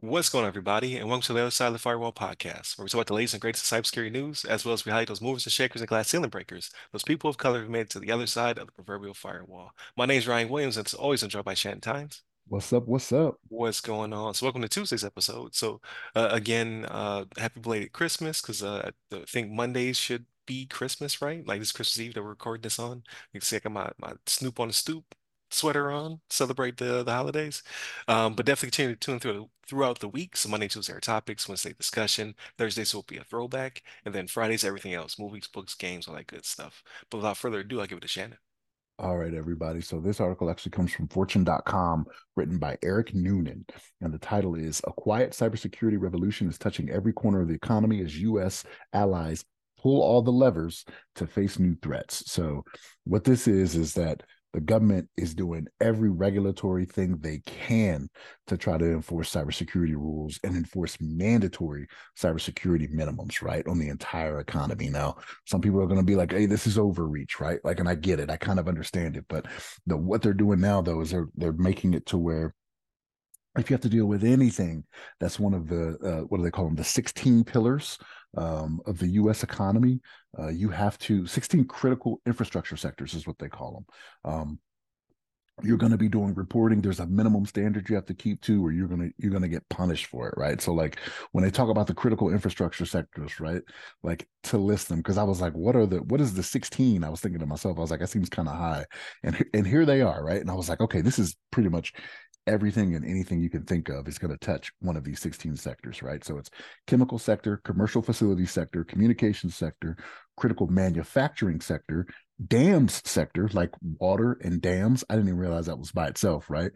What's going on, everybody, and welcome to the Other Side of the Firewall podcast, where we talk about the latest and greatest in cybersecurity news, as well as we highlight those movers and shakers and glass ceiling breakers, those people of color who made it to the other side of the proverbial firewall. My name is Ryan Williams, and it's always enjoyed by Shannon Tynes. What's up? What's up? What's going on? So, welcome to Tuesday's episode. So, uh, again, uh, happy belated Christmas, because uh, I think Mondays should be Christmas, right? Like this Christmas Eve that we're recording this on. You can see I got my, my Snoop on the stoop sweater on, celebrate the the holidays. Um, but definitely continue to tune through throughout the week. So Monday, Tuesday are topics, Wednesday discussion, Thursdays will be a throwback, and then Fridays everything else, movies, books, games, all that good stuff. But without further ado, I give it to Shannon. All right, everybody. So this article actually comes from fortune.com, written by Eric Noonan. And the title is A Quiet Cybersecurity Revolution is Touching Every Corner of the Economy as U.S. allies pull all the levers to face new threats. So what this is, is that the government is doing every regulatory thing they can to try to enforce cybersecurity rules and enforce mandatory cybersecurity minimums, right, on the entire economy. Now, some people are going to be like, "Hey, this is overreach," right? Like, and I get it, I kind of understand it, but the what they're doing now, though, is they're they're making it to where if you have to deal with anything that's one of the uh, what do they call them the 16 pillars um, of the U.S. economy, uh, you have to 16 critical infrastructure sectors is what they call them. Um, you're going to be doing reporting there's a minimum standard you have to keep to or you're going to you're going to get punished for it right? So like when they talk about the critical infrastructure sectors right like to list them because i was like what are the what is the 16 i was thinking to myself i was like that seems kind of high. And and here they are right? And i was like okay this is pretty much everything and anything you can think of is going to touch one of these 16 sectors, right? So it's chemical sector, commercial facility sector, communication sector, critical manufacturing sector, dams sector, like water and dams. I didn't even realize that was by itself, right?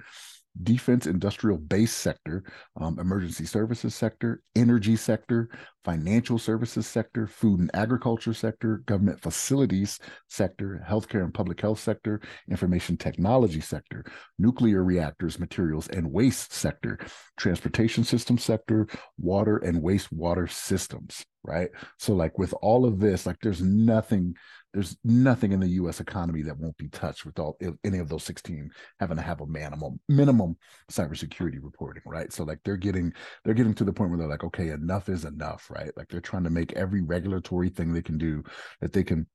Defense industrial base sector, um, emergency services sector, energy sector, financial services sector, food and agriculture sector, government facilities sector, healthcare and public health sector, information technology sector, nuclear reactors, materials and waste sector, transportation system sector, water and wastewater systems, right? So, like with all of this, like there's nothing there's nothing in the U.S. economy that won't be touched with all any of those 16 having to have a minimum minimum cybersecurity reporting, right? So like they're getting they're getting to the point where they're like, okay, enough is enough, right? Like they're trying to make every regulatory thing they can do that they can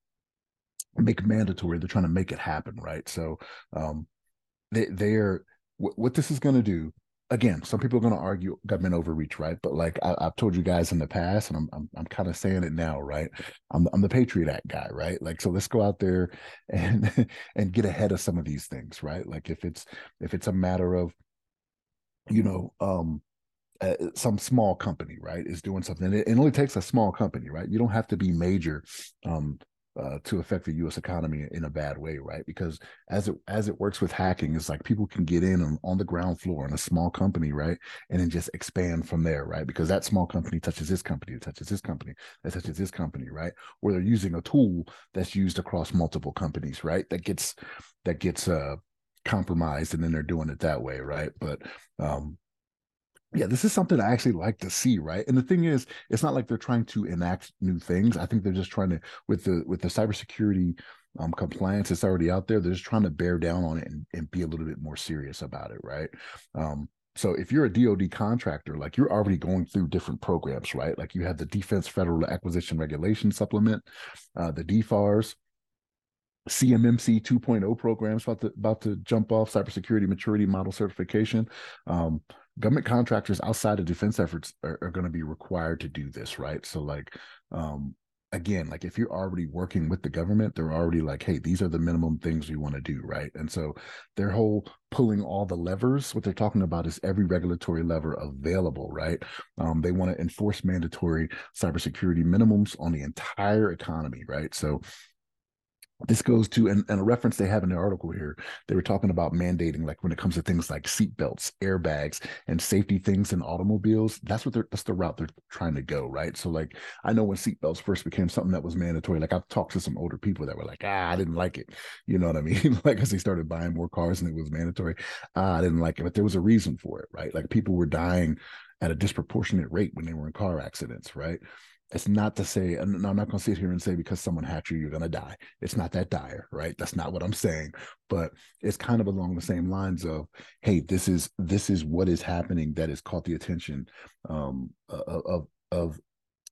make mandatory. They're trying to make it happen, right? So um, they they are what, what this is going to do again, some people are going to argue government overreach, right? But like I, have told you guys in the past, and I'm I'm, I'm kind of saying it now, right? I'm I'm the Patriot Act guy, right? Like so, let's go out there and and get ahead of some of these things, right? Like if it's if it's a matter of, you know, um, uh, some small company, right, is doing something. It, it, only takes a small company, right? You don't have to be major um, uh, to affect the U.S. economy in a bad way, right? Because as it as it works with hacking, it's like people can get in on, on the ground floor in a small company, right, and then just expand from there, right? Because that small company touches this company, it touches this company, that touches this company, right? Or they're using a tool that's used across multiple companies, right? That gets that gets uh compromised, and then they're doing it that way, right? But um yeah, this is something I actually like to see, right? And the thing is, it's not like they're trying to enact new things. I think they're just trying to with the with the cybersecurity um, compliance that's already out there. They're just trying to bear down on it and, and be a little bit more serious about it, right? Um, so if you're a DoD contractor, like you're already going through different programs, right? Like you have the Defense Federal Acquisition Regulation Supplement, uh, the DFARS, CMMC 2.0 programs about to about to jump off cybersecurity maturity model certification. Um, government contractors outside of defense efforts are, are going to be required to do this, right? So, like, um, again, like if you're already working with the government, they're already like, hey, these are the minimum things we want to do, right? And so their whole pulling all the levers, what they're talking about is every regulatory lever available, right? Um, they want to enforce mandatory cybersecurity minimums on the entire economy, right? So this goes to and, and, a reference they have in the article here they were talking about mandating like when it comes to things like seat belts airbags and safety things in automobiles that's what they're that's the route they're trying to go right? So like i know when seat belts first became something that was mandatory like i've talked to some older people that were like ah i didn't like it. You know what i mean? Like as they started buying more cars and it was mandatory ah, i didn't like it. But there was a reason for it right? Like people were dying at a disproportionate rate when they were in car accidents right it's not to say, and I'm not going to sit here and say because someone hacked you, you're going to die. It's not that dire, right? That's not what I'm saying. But it's kind of along the same lines of, hey, this is this is what is happening that has caught the attention um, of of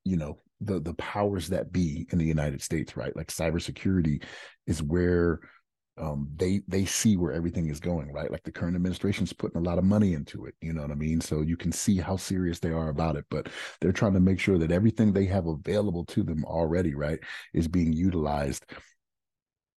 you know the the powers that be in the United States, right? Like cybersecurity is where um, they they see where everything is going, right? Like the current administration's putting a lot of money into it. You know what I mean? So you can see how serious they are about it. But they're trying to make sure that everything they have available to them already, right, is being utilized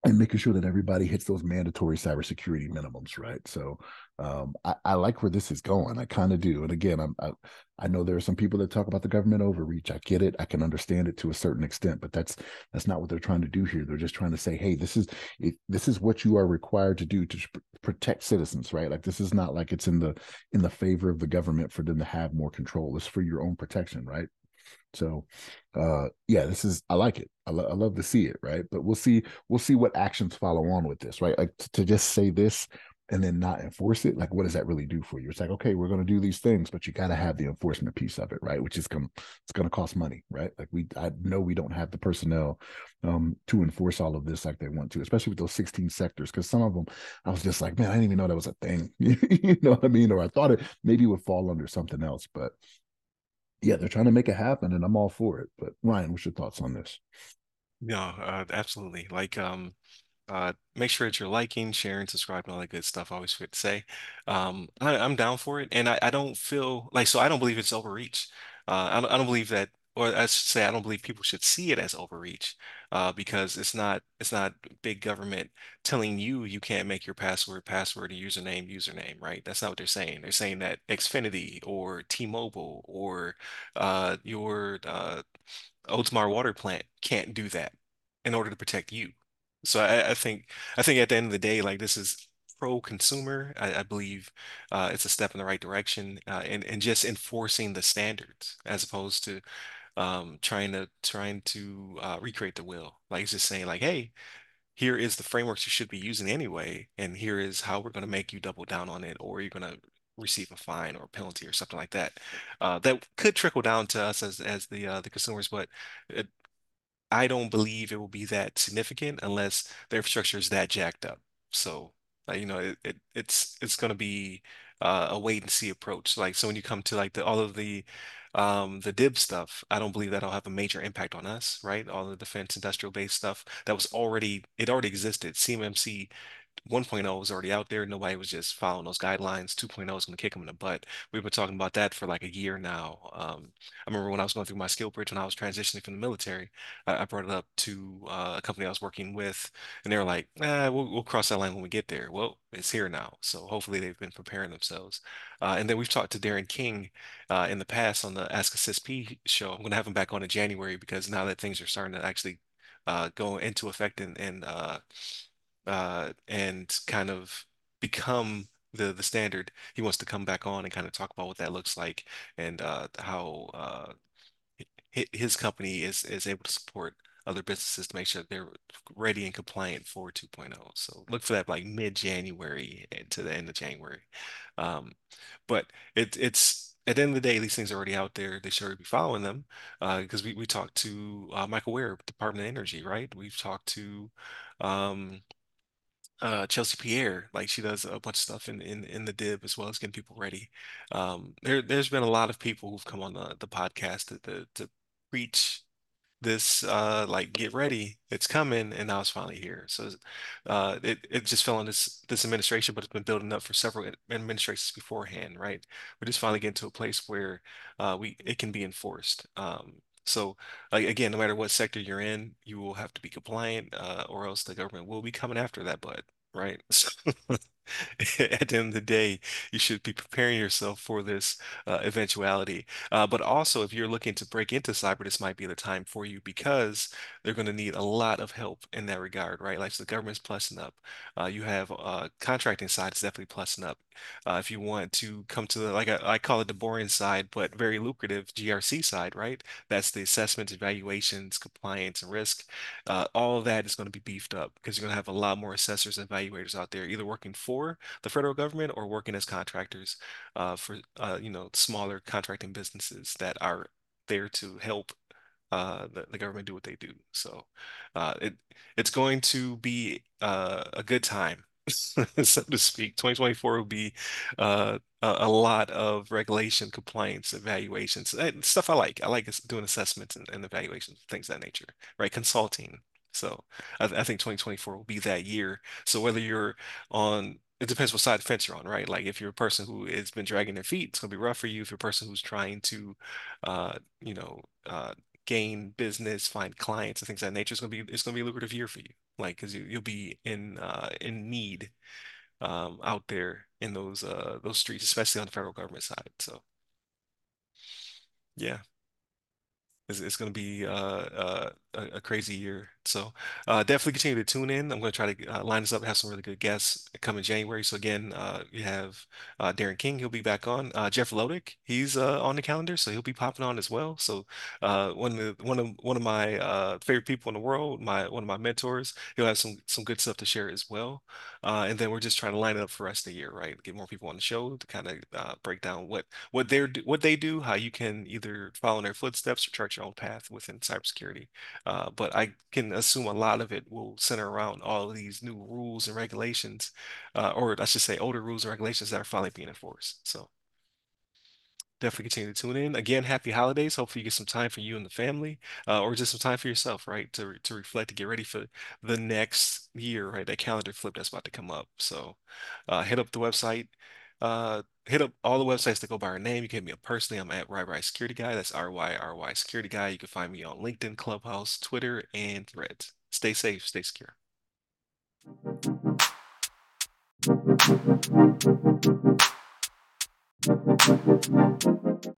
and making sure that everybody hits those mandatory cybersecurity minimums, right? So um, I, I, like where this is going. I kind of do. And again, I'm, I, I know there are some people that talk about the government overreach. I get it. I can understand it to a certain extent, but that's that's not what they're trying to do here. They're just trying to say, hey, this is it, this is what you are required to do to protect citizens, right? Like this is not like it's in the in the favor of the government for them to have more control. It's for your own protection, right? So, uh, yeah, this is I like it. I, lo- I love to see it, right? But we'll see we'll see what actions follow on with this, right? Like t- to just say this and then not enforce it, like what does that really do for you? It's like, okay, we're going to do these things, but you got to have the enforcement piece of it, right? Which is going it's going to cost money, right? Like we I know we don't have the personnel um to enforce all of this like they want to, especially with those 16 sectors cuz some of them I was just like, man, I didn't even know that was a thing. you know what I mean? Or I thought it maybe would fall under something else, but yeah, they're trying to make it happen, and I'm all for it. But Ryan, what's your thoughts on this? Yeah, uh, absolutely. Like, um, uh, make sure that you're liking, sharing, subscribing, all that good stuff. I always forget to say. Um, I, I'm down for it, and I, I don't feel like so. I don't believe it's overreach. Uh, I don't, I don't believe that, or I should say, I don't believe people should see it as overreach, uh, because it's not it's not big government telling you you can't make your password password and username username, right? That's not what they're saying. They're saying that Xfinity or T-Mobile or uh, your uh, Oldsmar water plant can't do that in order to protect you. So I, I think I think at the end of the day, like this is pro-consumer. I, I believe uh, it's a step in the right direction, uh, and and just enforcing the standards as opposed to um, trying to trying to uh, recreate the wheel. Like it's just saying like, hey, here is the frameworks you should be using anyway, and here is how we're going to make you double down on it, or you're going to receive a fine or a penalty or something like that. Uh, that could trickle down to us as as the uh, the consumers, but it, I don't believe it will be that significant unless the infrastructure is that jacked up. So, like, you know, it, it it's it's going to be uh, a wait and see approach. Like, so when you come to like the all of the um the DIB stuff, I don't believe that'll have a major impact on us, right? All the defense industrial based stuff that was already it already existed. CMMC 1.0 was already out there. Nobody was just following those guidelines. 2.0 is going to kick them in the butt. We've been talking about that for like a year now. Um, I remember when I was going through my skill bridge when I was transitioning from the military, I, I brought it up to uh, a company I was working with, and they were like, "Ah, we'll, we'll cross that line when we get there." Well, it's here now, so hopefully they've been preparing themselves. Uh, and then we've talked to Darren King uh, in the past on the Ask a CISP show. I'm going to have him back on in January because now that things are starting to actually uh, go into effect and, and uh, and kind of become the the standard. He wants to come back on and kind of talk about what that looks like and uh, how uh, his company is is able to support other businesses to make sure they're ready and compliant for 2.0. So look for that like mid-January to the end of January. Um, but it, it's at the end of the day, these things are already out there. They should be following them because uh, we, we talked to uh, Michael Ware, Department of Energy, right? We've talked to um, uh, Chelsea Pierre, like she does a bunch of stuff in, in, in the DIB as well as getting people ready. Um, there, there's been a lot of people who've come on the, the podcast to, to, to preach this uh like get ready it's coming and now it's finally here. So uh it, it just fell on this this administration but it's been building up for several administrations beforehand right? We're just finally getting to a place where uh we it can be enforced. Um so like again no matter what sector you're in you will have to be compliant uh or else the government will be coming after that butt right? So at the end of the day, you should be preparing yourself for this uh, eventuality. Uh, but also, if you're looking to break into cyber, this might be the time for you because they're going to need a lot of help in that regard, right? Like so the government's plussing up. Uh, you have uh, contracting side is definitely plussing up. Uh, if you want to come to the, like I, I call it the boring side, but very lucrative GRC side, right? That's the assessments, evaluations, compliance, and risk. Uh, all of that is going to be beefed up because you're going to have a lot more assessors and evaluators out there, either working for the federal government or working as contractors uh, for uh, you know smaller contracting businesses that are there to help uh, the, the government do what they do. So uh, it it's going to be uh, a good time, so to speak. 2024 will be uh, a, a lot of regulation, compliance, evaluations, stuff I like. I like doing assessments and, and evaluations, things of that nature, right? Consulting. So I, I think 2024 will be that year. So whether you're on it depends what side of the fence you're on, right? Like if you're a person who has been dragging their feet, it's gonna be rough for you. If you're a person who's trying to, uh, you know, uh, gain business, find clients, and things of that nature, it's gonna be it's gonna be a lucrative year for you. Like because you, you'll be in uh, in need um, out there in those uh, those streets, especially on the federal government side. So yeah. It's, it's to be uh, uh, a, a crazy year. So uh, definitely continue to tune in. I'm going to try to uh, line this up, have some really good guests coming January. So again, uh, you have uh, Darren King, he'll be back on. Uh, Jeff Lodick, he's uh, on the calendar, so he'll be popping on as well. So one of the, one of one of my favorite people in the world, my one of my mentors, he'll have some some good stuff to share as well. And then we're just trying to line it up for the rest of the year, right? Get more people on the show to kind of break down what what they're what they do, how you can either follow in their footsteps or chart your own path within cybersecurity. Uh, but I can assume a lot of it will center around all of these new rules and regulations, uh, or I should say, older rules and regulations that are finally being enforced. So definitely continue to tune in. Again, happy holidays. Hopefully you get some time for you and the family, uh, or just some time for yourself, right? To to reflect, to get ready for the next year, right? That calendar flip that's about to come up. So uh, hit up the website. Uh, hit up all the websites that go by our name. You can hit me up personally. I'm at RyRy Security Guy. That's R-Y-R-Y Security Guy. You can find me on LinkedIn, Clubhouse, Twitter, and Threads. Stay safe, stay secure.